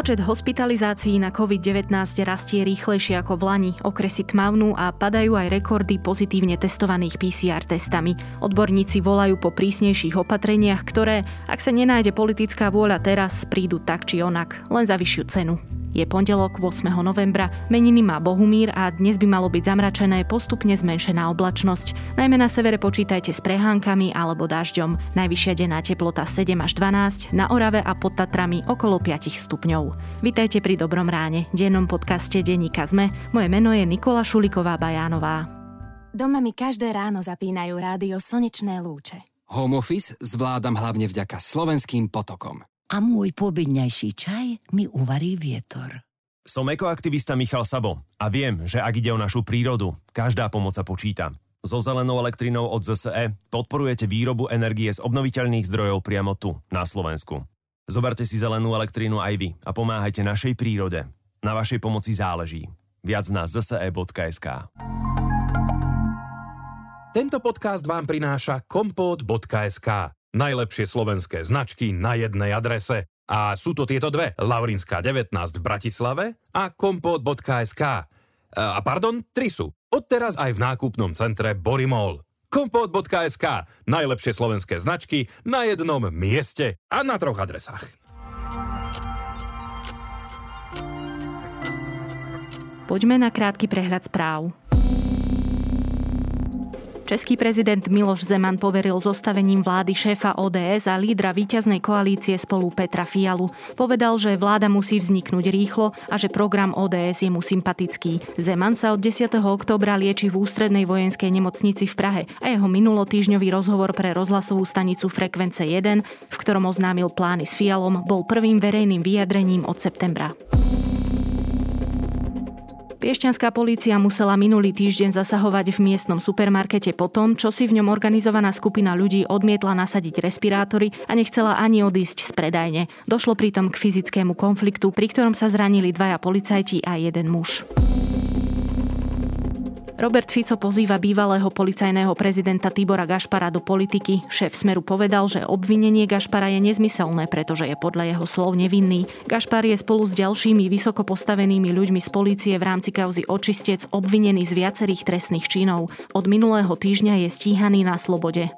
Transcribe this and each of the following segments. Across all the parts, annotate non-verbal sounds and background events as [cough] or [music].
Počet hospitalizácií na COVID-19 rastie rýchlejšie ako v Lani. Okresy tmavnú a padajú aj rekordy pozitívne testovaných PCR testami. Odborníci volajú po prísnejších opatreniach, ktoré, ak sa nenájde politická vôľa teraz, prídu tak či onak, len za vyššiu cenu. Je pondelok 8. novembra, meniny má Bohumír a dnes by malo byť zamračené postupne zmenšená oblačnosť. Najmä na severe počítajte s prehánkami alebo dažďom. Najvyššia denná teplota 7 až 12, na Orave a pod Tatrami okolo 5 stupňov. Vitajte pri Dobrom ráne, dennom podcaste Denníka ZME. Moje meno je Nikola Šuliková Bajánová. Doma mi každé ráno zapínajú rádio Slnečné lúče. Home office zvládam hlavne vďaka slovenským potokom a môj pobedňajší čaj mi uvarí vietor. Som ekoaktivista Michal Sabo a viem, že ak ide o našu prírodu, každá pomoc sa počíta. So zelenou elektrinou od ZSE podporujete výrobu energie z obnoviteľných zdrojov priamo tu, na Slovensku. Zoberte si zelenú elektrínu aj vy a pomáhajte našej prírode. Na vašej pomoci záleží. Viac na zse.sk Tento podcast vám prináša kompot.sk Najlepšie slovenské značky na jednej adrese. A sú to tieto dve. Laurinská 19 v Bratislave a kompot.sk. A pardon, tri sú. Odteraz aj v nákupnom centre Borimol. Kompot.sk. Najlepšie slovenské značky na jednom mieste a na troch adresách. Poďme na krátky prehľad správ. Český prezident Miloš Zeman poveril zostavením vlády šéfa ODS a lídra víťaznej koalície spolu Petra Fialu. Povedal, že vláda musí vzniknúť rýchlo a že program ODS je mu sympatický. Zeman sa od 10. oktobra lieči v ústrednej vojenskej nemocnici v Prahe a jeho minulotýžňový rozhovor pre rozhlasovú stanicu Frekvence 1, v ktorom oznámil plány s Fialom, bol prvým verejným vyjadrením od septembra. Piešťanská polícia musela minulý týždeň zasahovať v miestnom supermarkete po tom, čo si v ňom organizovaná skupina ľudí odmietla nasadiť respirátory a nechcela ani odísť z predajne. Došlo pritom k fyzickému konfliktu, pri ktorom sa zranili dvaja policajti a jeden muž. Robert Fico pozýva bývalého policajného prezidenta Tibora Gašpara do politiky. Šéf Smeru povedal, že obvinenie Gašpara je nezmyselné, pretože je podľa jeho slov nevinný. Gašpar je spolu s ďalšími vysoko postavenými ľuďmi z polície v rámci kauzy očistec obvinený z viacerých trestných činov. Od minulého týždňa je stíhaný na slobode.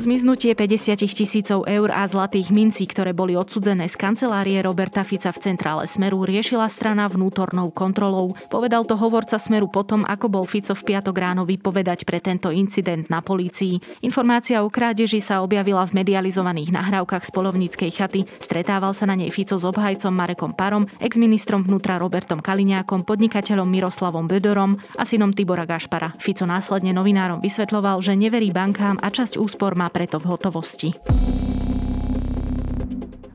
Zmiznutie 50 tisícov eur a zlatých mincí, ktoré boli odsudzené z kancelárie Roberta Fica v centrále Smeru, riešila strana vnútornou kontrolou. Povedal to hovorca Smeru potom, ako bol Fico v piatok ráno vypovedať pre tento incident na polícii. Informácia o krádeži sa objavila v medializovaných nahrávkach z polovníckej chaty. Stretával sa na nej Fico s obhajcom Marekom Parom, exministrom vnútra Robertom Kaliňákom, podnikateľom Miroslavom Bedorom a synom Tibora Gašpara. Fico následne novinárom vysvetľoval, že neverí bankám a časť úspor má preto v hotovosti.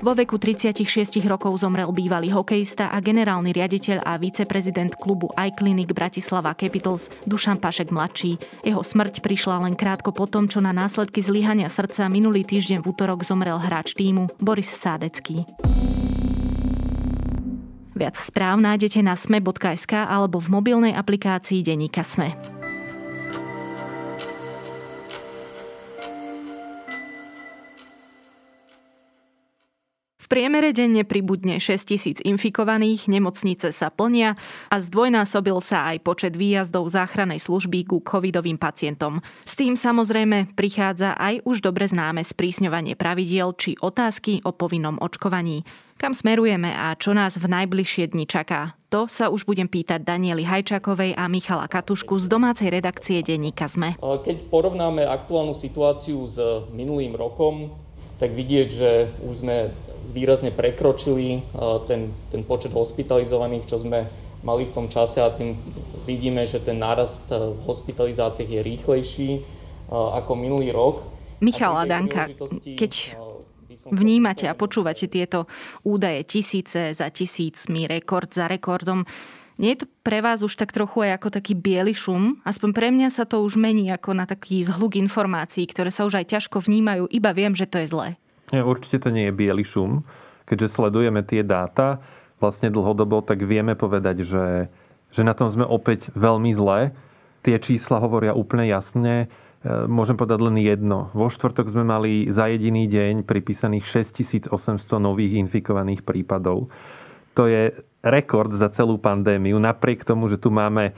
Vo veku 36 rokov zomrel bývalý hokejista a generálny riaditeľ a viceprezident klubu iClinic Bratislava Capitals Dušan Pašek mladší. Jeho smrť prišla len krátko po tom, čo na následky zlyhania srdca minulý týždeň v útorok zomrel hráč týmu Boris Sádecký. Viac správ nájdete na sme.sk alebo v mobilnej aplikácii Deníka Sme. V priemere denne pribudne 6 tisíc infikovaných, nemocnice sa plnia a zdvojnásobil sa aj počet výjazdov záchranej služby ku covidovým pacientom. S tým samozrejme prichádza aj už dobre známe sprísňovanie pravidiel či otázky o povinnom očkovaní. Kam smerujeme a čo nás v najbližšie dni čaká? To sa už budem pýtať Danieli Hajčakovej a Michala Katušku z domácej redakcie denníka ZME. Keď porovnáme aktuálnu situáciu s minulým rokom, tak vidieť, že už sme výrazne prekročili ten, ten počet hospitalizovaných, čo sme mali v tom čase a tým vidíme, že ten nárast v hospitalizáciách je rýchlejší ako minulý rok. Michal Adanka, keď vnímate a počúvate tieto údaje tisíce za tisícmi, rekord za rekordom, nie je to pre vás už tak trochu aj ako taký biely šum? Aspoň pre mňa sa to už mení ako na taký zhluk informácií, ktoré sa už aj ťažko vnímajú, iba viem, že to je zlé. Určite to nie je biely šum. Keďže sledujeme tie dáta vlastne dlhodobo, tak vieme povedať, že, že na tom sme opäť veľmi zle. Tie čísla hovoria úplne jasne. môžem povedať len jedno. Vo štvrtok sme mali za jediný deň pripísaných 6800 nových infikovaných prípadov. To je rekord za celú pandémiu, napriek tomu, že tu máme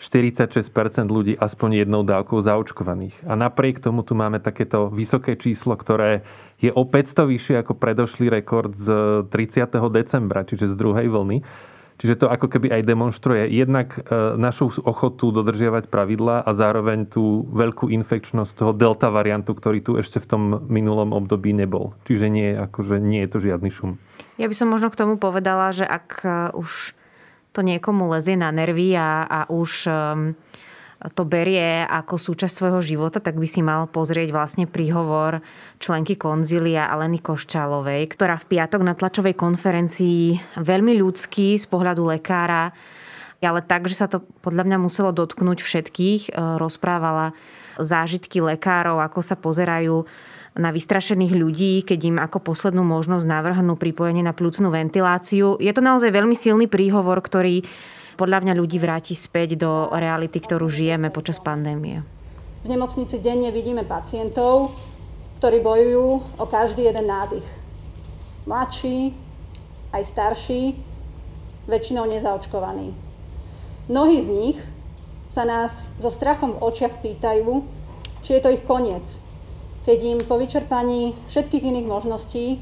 46% ľudí aspoň jednou dávkou zaočkovaných. A napriek tomu tu máme takéto vysoké číslo, ktoré je o 500 vyššie ako predošlý rekord z 30. decembra, čiže z druhej vlny. Čiže to ako keby aj demonstruje jednak e, našu ochotu dodržiavať pravidlá a zároveň tú veľkú infekčnosť toho delta variantu, ktorý tu ešte v tom minulom období nebol. Čiže nie, akože nie je to žiadny šum. Ja by som možno k tomu povedala, že ak e, už to niekomu lezie na nervy a, a už um, to berie ako súčasť svojho života, tak by si mal pozrieť vlastne príhovor členky konzília Aleny Koščálovej, ktorá v piatok na tlačovej konferencii veľmi ľudský z pohľadu lekára, ale tak, že sa to podľa mňa muselo dotknúť všetkých, e, rozprávala zážitky lekárov, ako sa pozerajú na vystrašených ľudí, keď im ako poslednú možnosť navrhnú pripojenie na plúcnú ventiláciu. Je to naozaj veľmi silný príhovor, ktorý podľa mňa ľudí vráti späť do reality, ktorú žijeme počas pandémie. V nemocnici denne vidíme pacientov, ktorí bojujú o každý jeden nádych. Mladší, aj starší, väčšinou nezaočkovaní. Mnohí z nich sa nás so strachom v očiach pýtajú, či je to ich koniec, keď im po vyčerpaní všetkých iných možností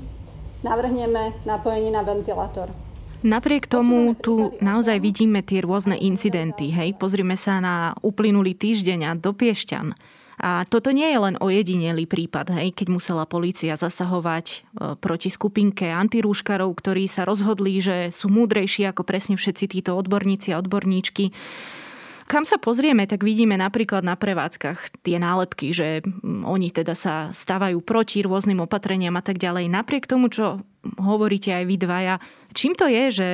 navrhneme napojenie na ventilátor. Napriek tomu tu naozaj vidíme tie rôzne incidenty. Hej? Pozrime sa na uplynulý týždeň a do Piešťan. A toto nie je len ojedinelý prípad, hej, keď musela polícia zasahovať e, proti skupinke antirúškarov, ktorí sa rozhodli, že sú múdrejší ako presne všetci títo odborníci a odborníčky kam sa pozrieme, tak vidíme napríklad na prevádzkach tie nálepky, že mm, oni teda sa stávajú proti rôznym opatreniam a tak ďalej. Napriek tomu, čo hovoríte aj vy dvaja, čím to je, že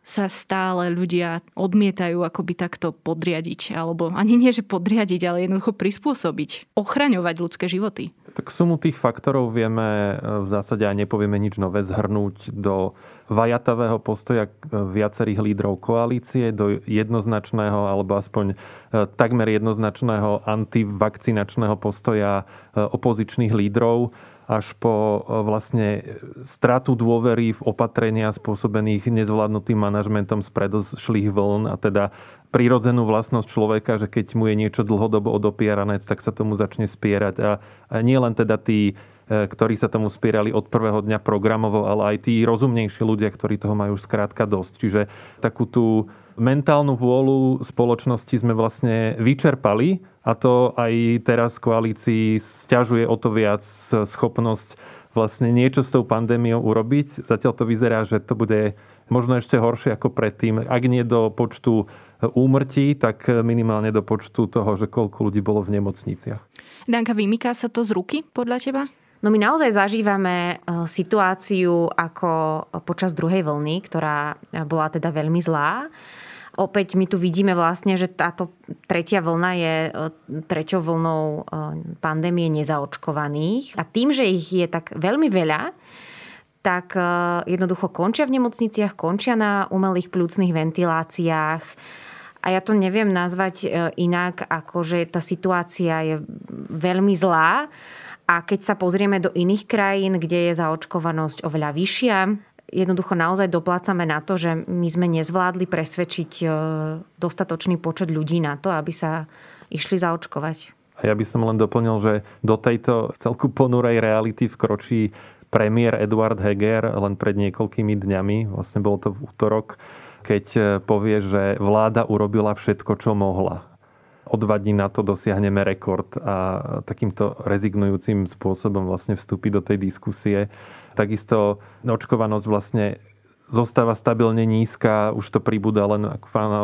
sa stále ľudia odmietajú akoby takto podriadiť, alebo ani nie, že podriadiť, ale jednoducho prispôsobiť, ochraňovať ľudské životy. Tak sumu tých faktorov vieme e, v zásade aj nepovieme nič nové zhrnúť do vajatavého postoja e, viacerých lídrov koalície, do jednoznačného alebo aspoň e, takmer jednoznačného antivakcinačného postoja opozičných lídrov až po vlastne stratu dôvery v opatrenia spôsobených nezvládnutým manažmentom z predošlých vln a teda prírodzenú vlastnosť človeka, že keď mu je niečo dlhodobo odopierané, tak sa tomu začne spierať. A, a nie len teda tí, e, ktorí sa tomu spierali od prvého dňa programovo, ale aj tí rozumnejší ľudia, ktorí toho majú skrátka dosť. Čiže takú tú mentálnu vôľu spoločnosti sme vlastne vyčerpali a to aj teraz koalícii stiažuje o to viac schopnosť vlastne niečo s tou pandémiou urobiť. Zatiaľ to vyzerá, že to bude možno ešte horšie ako predtým. Ak nie do počtu úmrtí, tak minimálne do počtu toho, že koľko ľudí bolo v nemocniciach. Danka, vymyká sa to z ruky podľa teba? No my naozaj zažívame e, situáciu ako počas druhej vlny, ktorá bola teda veľmi zlá. Opäť my tu vidíme vlastne, že táto tretia vlna je e, treťou vlnou e, pandémie nezaočkovaných. A tým, že ich je tak veľmi veľa, tak jednoducho končia v nemocniciach, končia na umelých plúcnych ventiláciách a ja to neviem nazvať e, inak, ako že tá situácia je veľmi zlá. A keď sa pozrieme do iných krajín, kde je zaočkovanosť oveľa vyššia, jednoducho naozaj doplácame na to, že my sme nezvládli presvedčiť e, dostatočný počet ľudí na to, aby sa išli zaočkovať. A ja by som len doplnil, že do tejto celku ponurej reality vkročí premiér Eduard Heger len pred niekoľkými dňami, vlastne bolo to v útorok, keď e, povie, že vláda urobila všetko, čo mohla. O dva dní na to dosiahneme rekord a takýmto rezignujúcim spôsobom vlastne vstúpi do tej diskusie. Takisto očkovanosť vlastne zostáva stabilne nízka, už to pribúda len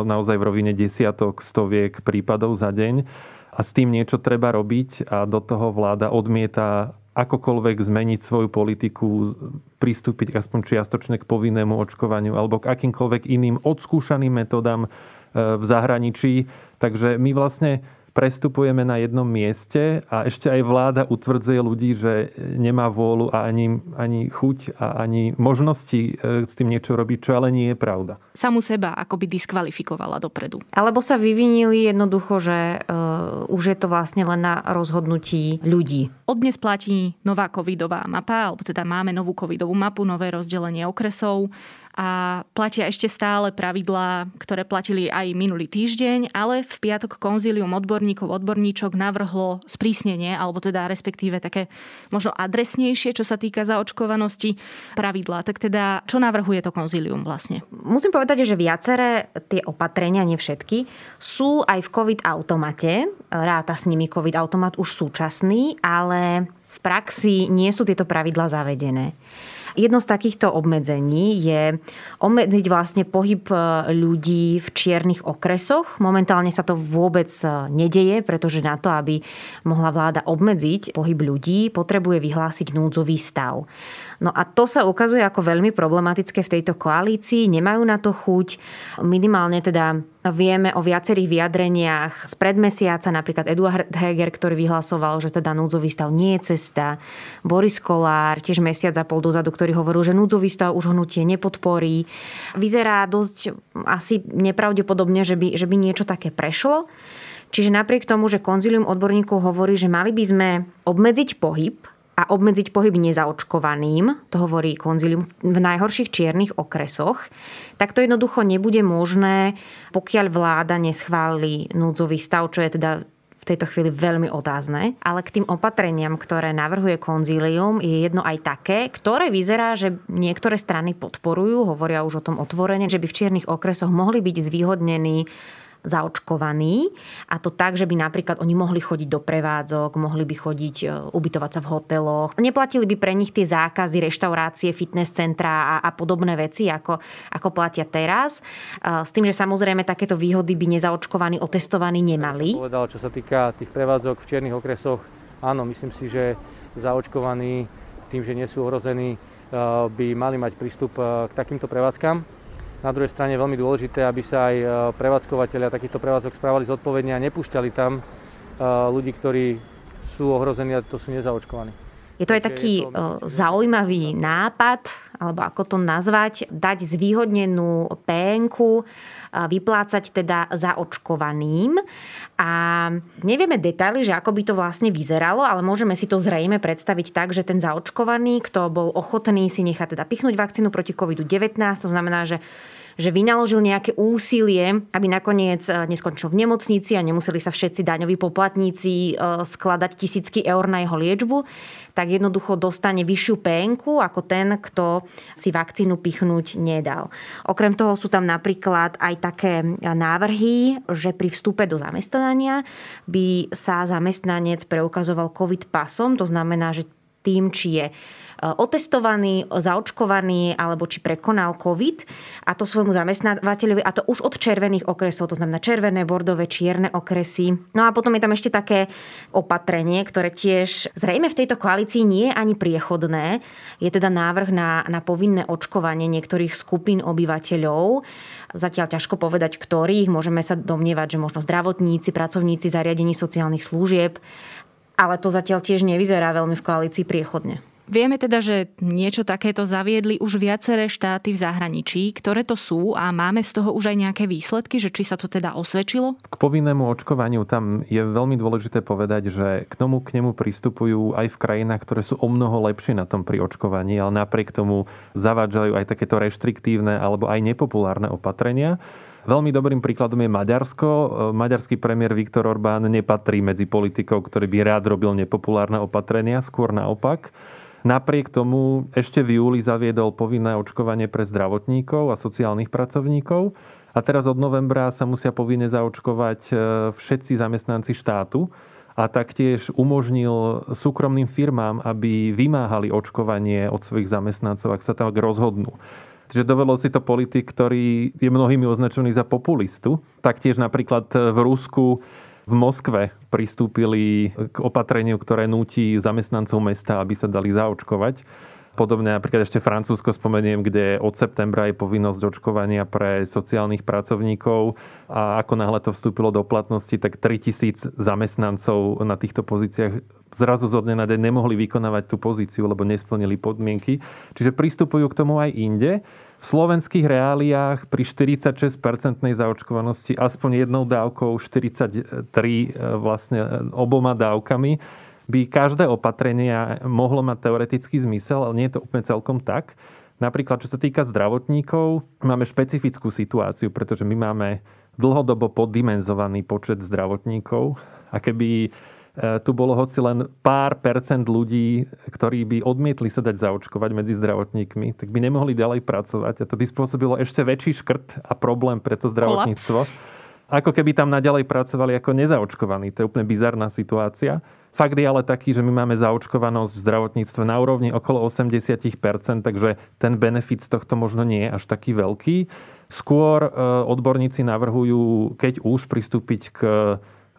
naozaj v rovine desiatok, stoviek prípadov za deň. A s tým niečo treba robiť a do toho vláda odmieta akokoľvek zmeniť svoju politiku, pristúpiť aspoň čiastočne k povinnému očkovaniu alebo k akýmkoľvek iným odskúšaným metodám e, v zahraničí. Takže my vlastne prestupujeme na jednom mieste a ešte aj vláda utvrdzuje ľudí, že nemá vôľu a ani, ani chuť a ani možnosti e, s tým niečo robiť, čo ale nie je pravda. Samu seba akoby diskvalifikovala dopredu. Alebo sa vyvinili jednoducho, že uh, už je to vlastne len na rozhodnutí ľudí. Od dnes platí nová covidová mapa, alebo teda máme novú covidovú mapu, nové rozdelenie okresov a platia ešte stále pravidlá, ktoré platili aj minulý týždeň, ale v piatok konzílium odborníkov, odborníčok navrhlo sprísnenie, alebo teda respektíve také možno adresnejšie, čo sa týka zaočkovanosti pravidlá. Tak teda, čo navrhuje to konzílium vlastne? Musím povedať, že viaceré tie opatrenia, nie všetky, sú aj v COVID automate. Ráta s nimi COVID automat už súčasný, ale v praxi nie sú tieto pravidlá zavedené. Jedno z takýchto obmedzení je obmedziť vlastne pohyb e, ľudí v čiernych okresoch. Momentálne sa to vôbec e, nedeje, pretože na to, aby mohla vláda obmedziť pohyb ľudí, potrebuje vyhlásiť núdzový stav. No a to sa ukazuje ako veľmi problematické v tejto koalícii. Nemajú na to chuť. Minimálne teda vieme o viacerých vyjadreniach z predmesiaca, napríklad Eduard Heger, ktorý vyhlasoval, že teda núdzový stav nie je cesta. Boris Kolár, tiež mesiac a pol dozadu, ktorý hovoril, že núdzový stav už hnutie nepodporí. Vyzerá dosť asi nepravdepodobne, že by, že by niečo také prešlo. Čiže napriek tomu, že konzilium odborníkov hovorí, že mali by sme obmedziť pohyb a obmedziť pohyb nezaočkovaným, to hovorí konzilium v najhorších čiernych okresoch, tak to jednoducho nebude možné, pokiaľ vláda neschváli núdzový stav, čo je teda v tejto chvíli veľmi otázne. Ale k tým opatreniam, ktoré navrhuje konzílium, je jedno aj také, ktoré vyzerá, že niektoré strany podporujú, hovoria už o tom otvorene, že by v čiernych okresoch mohli byť zvýhodnení zaočkovaní a to tak, že by napríklad oni mohli chodiť do prevádzok, mohli by chodiť e, ubytovať sa v hoteloch. Neplatili by pre nich tie zákazy, reštaurácie, fitness centra a, a podobné veci, ako, ako platia teraz. E, s tým, že samozrejme takéto výhody by nezaočkovaní, otestovaní nemali. Povedal, čo sa týka tých prevádzok v čiernych okresoch, áno, myslím si, že zaočkovaní tým, že nie sú ohrození, e, by mali mať prístup k takýmto prevádzkam na druhej strane je veľmi dôležité, aby sa aj e, prevádzkovateľia takýchto prevádzok správali zodpovedne a nepúšťali tam e, ľudí, ktorí sú ohrození a to sú nezaočkovaní. Je to aj taký e, zaujímavý nápad, alebo ako to nazvať, dať zvýhodnenú PNK vyplácať teda zaočkovaným. A nevieme detaily, že ako by to vlastne vyzeralo, ale môžeme si to zrejme predstaviť tak, že ten zaočkovaný, kto bol ochotný si nechať teda pichnúť vakcínu proti COVID-19, to znamená, že že vynaložil nejaké úsilie, aby nakoniec e, neskončil v nemocnici a nemuseli sa všetci daňoví poplatníci e, skladať tisícky eur na jeho liečbu, tak jednoducho dostane vyššiu penku ako ten, kto si vakcínu pichnúť nedal. Okrem toho sú tam napríklad aj také návrhy, že pri vstupe do zamestnania by sa zamestnanec preukazoval COVID pasom, to znamená, že tým, či je Eh, otestovaný, zaočkovaný alebo či prekonal COVID a to svojmu zamestnávateľovi a to už od červených okresov, to znamená červené, bordové, čierne okresy. No a potom je tam ešte také opatrenie, ktoré tiež zrejme v tejto koalícii nie je ani priechodné. Je teda návrh na, na povinné očkovanie niektorých skupín obyvateľov. Zatiaľ ťažko povedať, ktorých. Môžeme sa domnievať, že možno zdravotníci, pracovníci zariadení sociálnych služieb, ale to zatiaľ tiež nevyzerá veľmi v koalícii priechodne. Vieme teda, že niečo takéto zaviedli už viaceré štáty v zahraničí. Ktoré to sú a máme z toho už aj nejaké výsledky, že či sa to teda osvedčilo? K povinnému očkovaniu tam je veľmi dôležité povedať, že k tomu k nemu pristupujú aj v krajinách, ktoré sú o mnoho lepšie na tom pri očkovaní, ale napriek tomu zavádzajú aj takéto reštriktívne alebo aj nepopulárne opatrenia. Veľmi dobrým príkladom je Maďarsko. Maďarský premiér Viktor Orbán nepatrí medzi politikov, ktorý by rád robil nepopulárne opatrenia, skôr naopak. Napriek tomu ešte v júli zaviedol povinné očkovanie pre zdravotníkov a sociálnych pracovníkov. A teraz od novembra sa musia povinne zaočkovať e, všetci zamestnanci štátu a taktiež umožnil súkromným firmám, aby vymáhali očkovanie od svojich zamestnancov, ak sa tak rozhodnú. Čiže dovedol si to politik, ktorý je mnohými označený za populistu. Taktiež napríklad v Rusku v Moskve pristúpili k opatreniu, ktoré núti zamestnancov mesta, aby sa dali zaočkovať. Podobne napríklad ešte Francúzsko spomeniem, kde od septembra je povinnosť očkovania pre sociálnych pracovníkov a ako náhle to vstúpilo do platnosti, tak 3000 zamestnancov na týchto pozíciách zrazu zo dňa na deň nemohli vykonávať tú pozíciu, lebo nesplnili podmienky. Čiže pristupujú k tomu aj inde. V slovenských reáliách pri 46-percentnej zaočkovanosti aspoň jednou dávkou, 43 e, vlastne e, oboma dávkami, by každé opatrenie mohlo mať teoretický zmysel, ale nie je to úplne celkom tak. Napríklad, čo sa týka zdravotníkov, máme špecifickú situáciu, pretože my máme dlhodobo poddimenzovaný počet zdravotníkov a keby e, tu bolo hoci len pár percent ľudí, ktorí by odmietli sa dať zaočkovať medzi zdravotníkmi, tak by nemohli ďalej pracovať a to by spôsobilo ešte väčší škrt a problém pre to zdravotníctvo. Kolaps. Ako keby tam naďalej pracovali ako nezaočkovaní. To je úplne bizarná situácia. Fakt je ale taký, že my máme zaočkovanosť v zdravotníctve na úrovni okolo 80%, takže ten benefit z tohto možno nie je až taký veľký. Skôr e, odborníci navrhujú, keď už pristúpiť k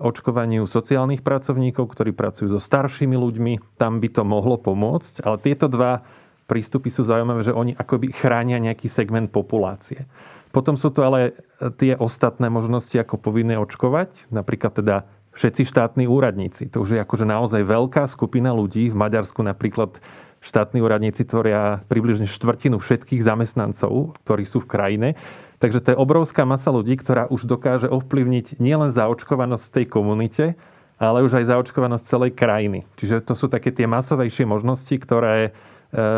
očkovaniu sociálnych pracovníkov, ktorí pracujú so staršími ľuďmi, tam by to mohlo pomôcť, ale tieto dva prístupy sú zaujímavé, že oni akoby chránia nejaký segment populácie. Potom sú tu ale tie ostatné možnosti, ako povinné očkovať, napríklad teda všetci štátni úradníci. To už je akože naozaj veľká skupina ľudí. V Maďarsku napríklad štátni úradníci tvoria približne štvrtinu všetkých zamestnancov, ktorí sú v krajine. Takže to je obrovská masa ľudí, ktorá už dokáže ovplyvniť nielen zaočkovanosť v tej komunite, ale už aj zaočkovanosť celej krajiny. Čiže to sú také tie masovejšie možnosti, ktoré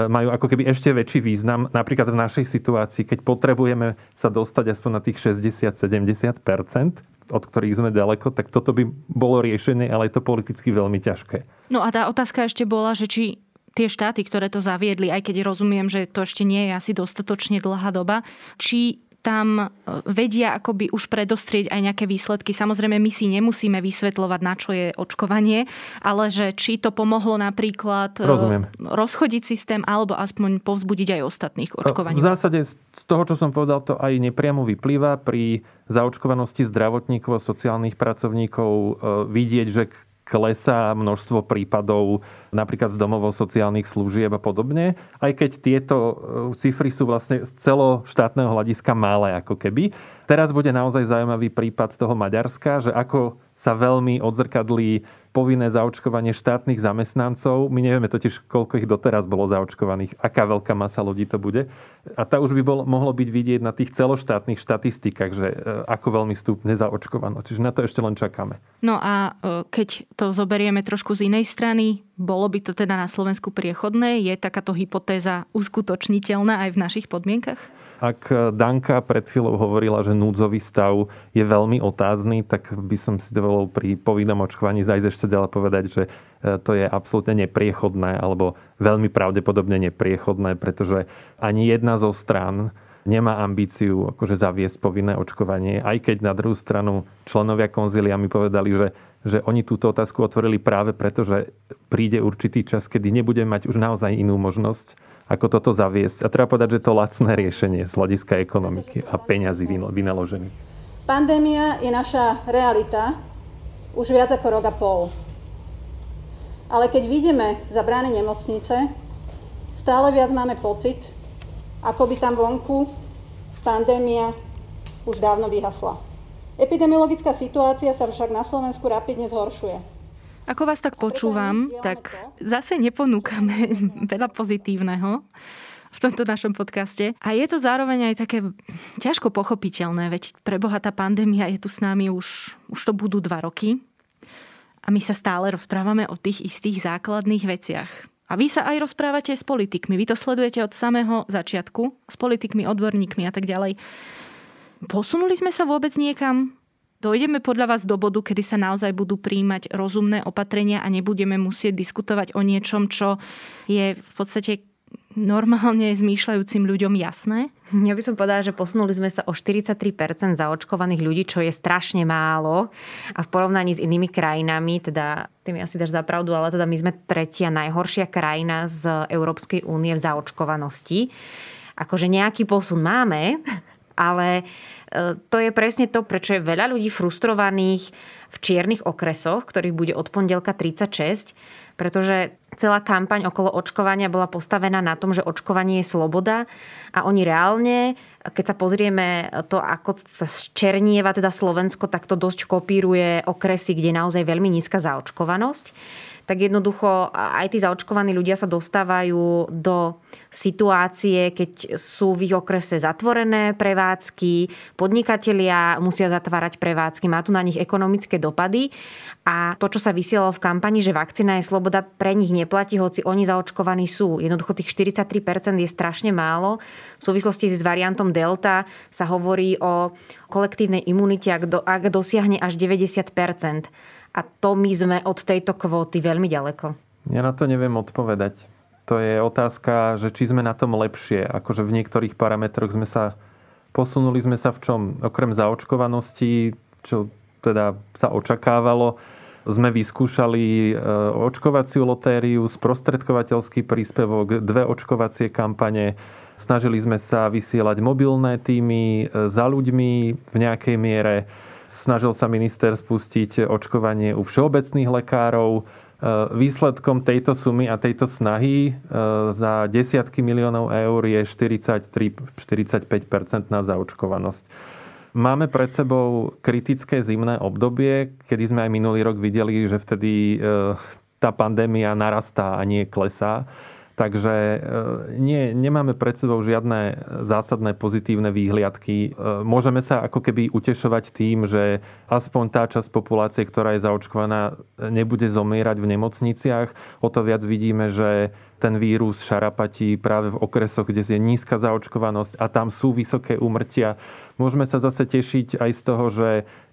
majú ako keby ešte väčší význam. Napríklad v našej situácii, keď potrebujeme sa dostať aspoň na tých 60-70% od ktorých sme ďaleko, tak toto by bolo riešenie, ale je to politicky veľmi ťažké. No a tá otázka ešte bola, že či tie štáty, ktoré to zaviedli, aj keď rozumiem, že to ešte nie je asi dostatočne dlhá doba, či tam e, vedia akoby už predostrieť aj nejaké výsledky. Samozrejme, my si nemusíme vysvetľovať, na čo je očkovanie, ale že či to pomohlo napríklad e, Rozumiem. rozchodiť systém alebo aspoň povzbudiť aj ostatných očkovaní. V zásade z toho, čo som povedal, to aj nepriamo vyplýva pri zaočkovanosti zdravotníkov a sociálnych pracovníkov e, vidieť, že klesá množstvo prípadov napríklad z domovov sociálnych služieb a podobne, aj keď tieto e, cifry sú vlastne z celoštátneho hľadiska malé ako keby. Teraz bude naozaj zaujímavý prípad toho Maďarska, že ako sa veľmi odzrkadlí povinné zaočkovanie štátnych zamestnancov. My nevieme totiž, koľko ich doteraz bolo zaočkovaných, aká veľká masa ľudí to bude. A tá už by bol, mohlo byť vidieť na tých celoštátnych štatistikách, že e, ako veľmi stúpne zaočkovano. Čiže na to ešte len čakáme. No a e, keď to zoberieme trošku z inej strany, bolo by to teda na Slovensku priechodné? Je takáto hypotéza uskutočniteľná aj v našich podmienkach? Ak Danka pred chvíľou hovorila, že núdzový stav je veľmi otázny, tak by som si dovolil pri povinnom očkovaní zajsť ešte ďalej povedať, že e, to je absolútne nepriechodné alebo veľmi pravdepodobne nepriechodné, pretože ani jedna zo strán nemá ambíciu akože zaviesť povinné očkovanie, aj keď na druhú stranu členovia konzília mi povedali, že, že oni túto otázku otvorili práve preto, že príde určitý čas, kedy nebudeme mať už naozaj inú možnosť ako toto zaviesť. A treba povedať, že to lacné riešenie z hľadiska ekonomiky a peňazí vynaložených. Pandémia je naša realita už viac ako rok a pol. Ale keď vidíme za brány nemocnice, stále viac máme pocit, ako by tam vonku pandémia už dávno vyhasla. Epidemiologická situácia sa však na Slovensku rapidne zhoršuje. Ako vás tak počúvam, tak zase neponúkame [laughs] veľa pozitívneho v tomto našom podcaste. A je to zároveň aj také ťažko pochopiteľné, veď preboha tá pandémia je tu s nami už, už to budú dva roky. A my sa stále rozprávame o tých istých základných veciach. A vy sa aj rozprávate s politikmi. Vy to sledujete od samého začiatku, s politikmi, odborníkmi a tak ďalej. Posunuli sme sa vôbec niekam? Dojdeme podľa vás do bodu, kedy sa naozaj budú príjmať rozumné opatrenia a nebudeme musieť diskutovať o niečom, čo je v podstate normálne zmýšľajúcim ľuďom jasné? Ja by som povedala, že posunuli sme sa o 43% zaočkovaných ľudí, čo je strašne málo. A v porovnaní s inými krajinami, teda ty mi asi dáš za pravdu, ale teda my sme tretia najhoršia krajina z Európskej únie v zaočkovanosti. Akože nejaký posun máme, ale to je presne to, prečo je veľa ľudí frustrovaných v čiernych okresoch, ktorých bude od pondelka 36, pretože celá kampaň okolo očkovania bola postavená na tom, že očkovanie je sloboda a oni reálne, keď sa pozrieme to, ako sa zčernieva teda Slovensko, tak to dosť kopíruje okresy, kde je naozaj veľmi nízka zaočkovanosť tak jednoducho aj tí zaočkovaní ľudia sa dostávajú do situácie, keď sú v ich okrese zatvorené prevádzky, podnikatelia musia zatvárať prevádzky, má to na nich ekonomické dopady a to, čo sa vysielalo v kampani, že vakcína je sloboda, pre nich neplatí, hoci oni zaočkovaní sú. Jednoducho tých 43% je strašne málo. V súvislosti s variantom Delta sa hovorí o kolektívnej imunite, ak, do, ak dosiahne až 90% a to my sme od tejto kvóty veľmi ďaleko. Ja na to neviem odpovedať. To je otázka, že či sme na tom lepšie. Akože v niektorých parametroch sme sa posunuli sme sa v čom? Okrem zaočkovanosti, čo teda sa očakávalo, sme vyskúšali e, očkovaciu lotériu, sprostredkovateľský príspevok, dve očkovacie kampane. Snažili sme sa vysielať mobilné týmy e, za ľuďmi v nejakej miere Snažil sa minister spustiť očkovanie u všeobecných lekárov. E, výsledkom tejto sumy a tejto snahy e, za desiatky miliónov eur je 43-45% na zaočkovanosť. Máme pred sebou kritické zimné obdobie, kedy sme aj minulý rok videli, že vtedy e, tá pandémia narastá a nie klesá. Takže e, nie, nemáme pred sebou žiadne zásadné pozitívne výhliadky. E, môžeme sa ako keby utešovať tým, že aspoň tá časť populácie, ktorá je zaočkovaná, nebude zomierať v nemocniciach. O to viac vidíme, že ten vírus šarapatí práve v okresoch, kde je nízka zaočkovanosť a tam sú vysoké úmrtia. Môžeme sa zase tešiť aj z toho, že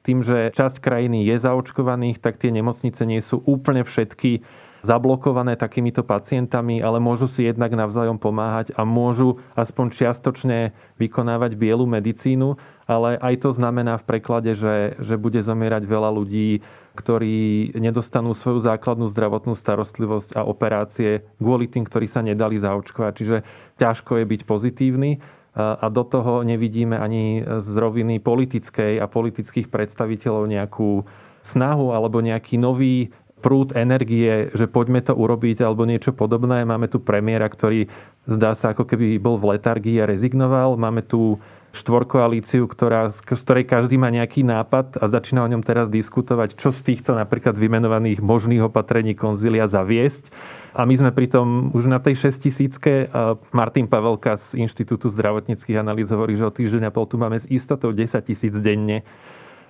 tým, že časť krajiny je zaočkovaných, tak tie nemocnice nie sú úplne všetky zablokované takýmito pacientami, ale môžu si jednak navzájom pomáhať a môžu aspoň čiastočne vykonávať bielu medicínu, ale aj to znamená v preklade, že, že bude zomierať veľa ľudí, ktorí nedostanú svoju základnú zdravotnú starostlivosť a operácie kvôli tým, ktorí sa nedali zaočkovať. Čiže ťažko je byť pozitívny a do toho nevidíme ani z roviny politickej a politických predstaviteľov nejakú snahu alebo nejaký nový prúd energie, že poďme to urobiť alebo niečo podobné. Máme tu premiéra, ktorý zdá sa ako keby bol v letargii a rezignoval. Máme tu štvorkoalíciu, ktorá, z ktorej každý má nejaký nápad a začína o ňom teraz diskutovať, čo z týchto napríklad vymenovaných možných opatrení konzilia zaviesť. A my sme pritom už na tej 6 tisícke, Martin Pavelka z Inštitútu zdravotníckých analýz hovorí, že o týždeň a pol tu máme s istotou 10 tisíc denne.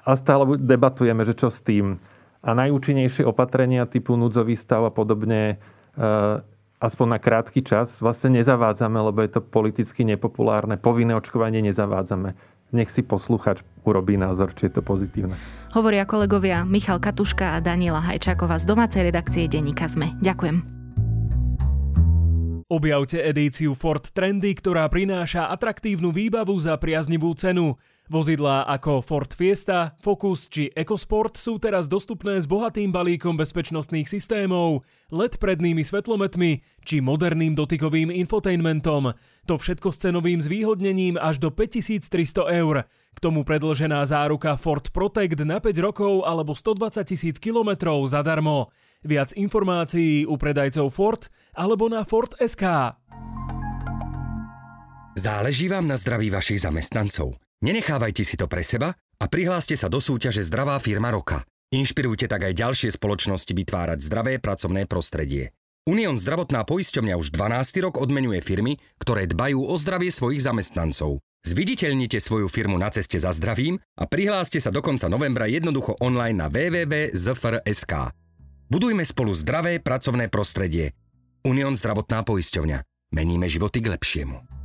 A stále debatujeme, že čo s tým a najúčinnejšie opatrenia typu núdzový stav a podobne eh, aspoň na krátky čas vlastne nezavádzame, lebo je to politicky nepopulárne. Povinné očkovanie nezavádzame. Nech si posluchač urobí názor, či je to pozitívne. Hovoria kolegovia Michal Katuška a Daniela Hajčáková z domácej redakcie Denníka Sme. Ďakujem. Objavte edíciu Ford Trendy, ktorá prináša atraktívnu výbavu za priaznivú cenu. Vozidlá ako Ford Fiesta, Focus či EcoSport sú teraz dostupné s bohatým balíkom bezpečnostných systémov, LED prednými svetlometmi či moderným dotykovým infotainmentom. To všetko s cenovým zvýhodnením až do 5300 eur. K tomu predlžená záruka Ford Protect na 5 rokov alebo 120 tisíc kilometrov zadarmo. Viac informácií u predajcov Ford alebo na Ford.sk. Záleží vám na zdraví vašich zamestnancov. Nenechávajte si to pre seba a prihláste sa do súťaže Zdravá firma roka. Inšpirujte tak aj ďalšie spoločnosti vytvárať zdravé pracovné prostredie. Unión zdravotná poisťovňa už 12. rok odmenuje firmy, ktoré dbajú o zdravie svojich zamestnancov. Zviditeľnite svoju firmu na ceste za zdravím a prihláste sa do konca novembra jednoducho online na www.zfr.sk. Budujme spolu zdravé pracovné prostredie. Unión zdravotná poisťovňa. Meníme životy k lepšiemu.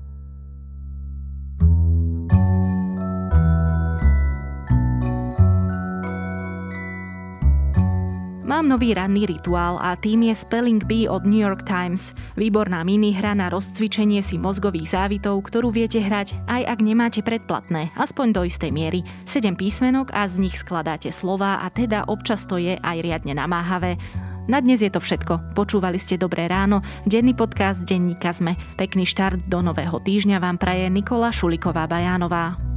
Mám nový ranný rituál a tým je Spelling Bee od New York Times. Výborná minihra na rozcvičenie si mozgových závitov, ktorú viete hrať, aj ak nemáte predplatné, aspoň do istej miery. 7 písmenok a z nich skladáte slova a teda občas to je aj riadne namáhavé. Na dnes je to všetko. Počúvali ste Dobré ráno, denný podcast Denníka Zme. Pekný štart do nového týždňa vám praje Nikola Šuliková-Bajánová.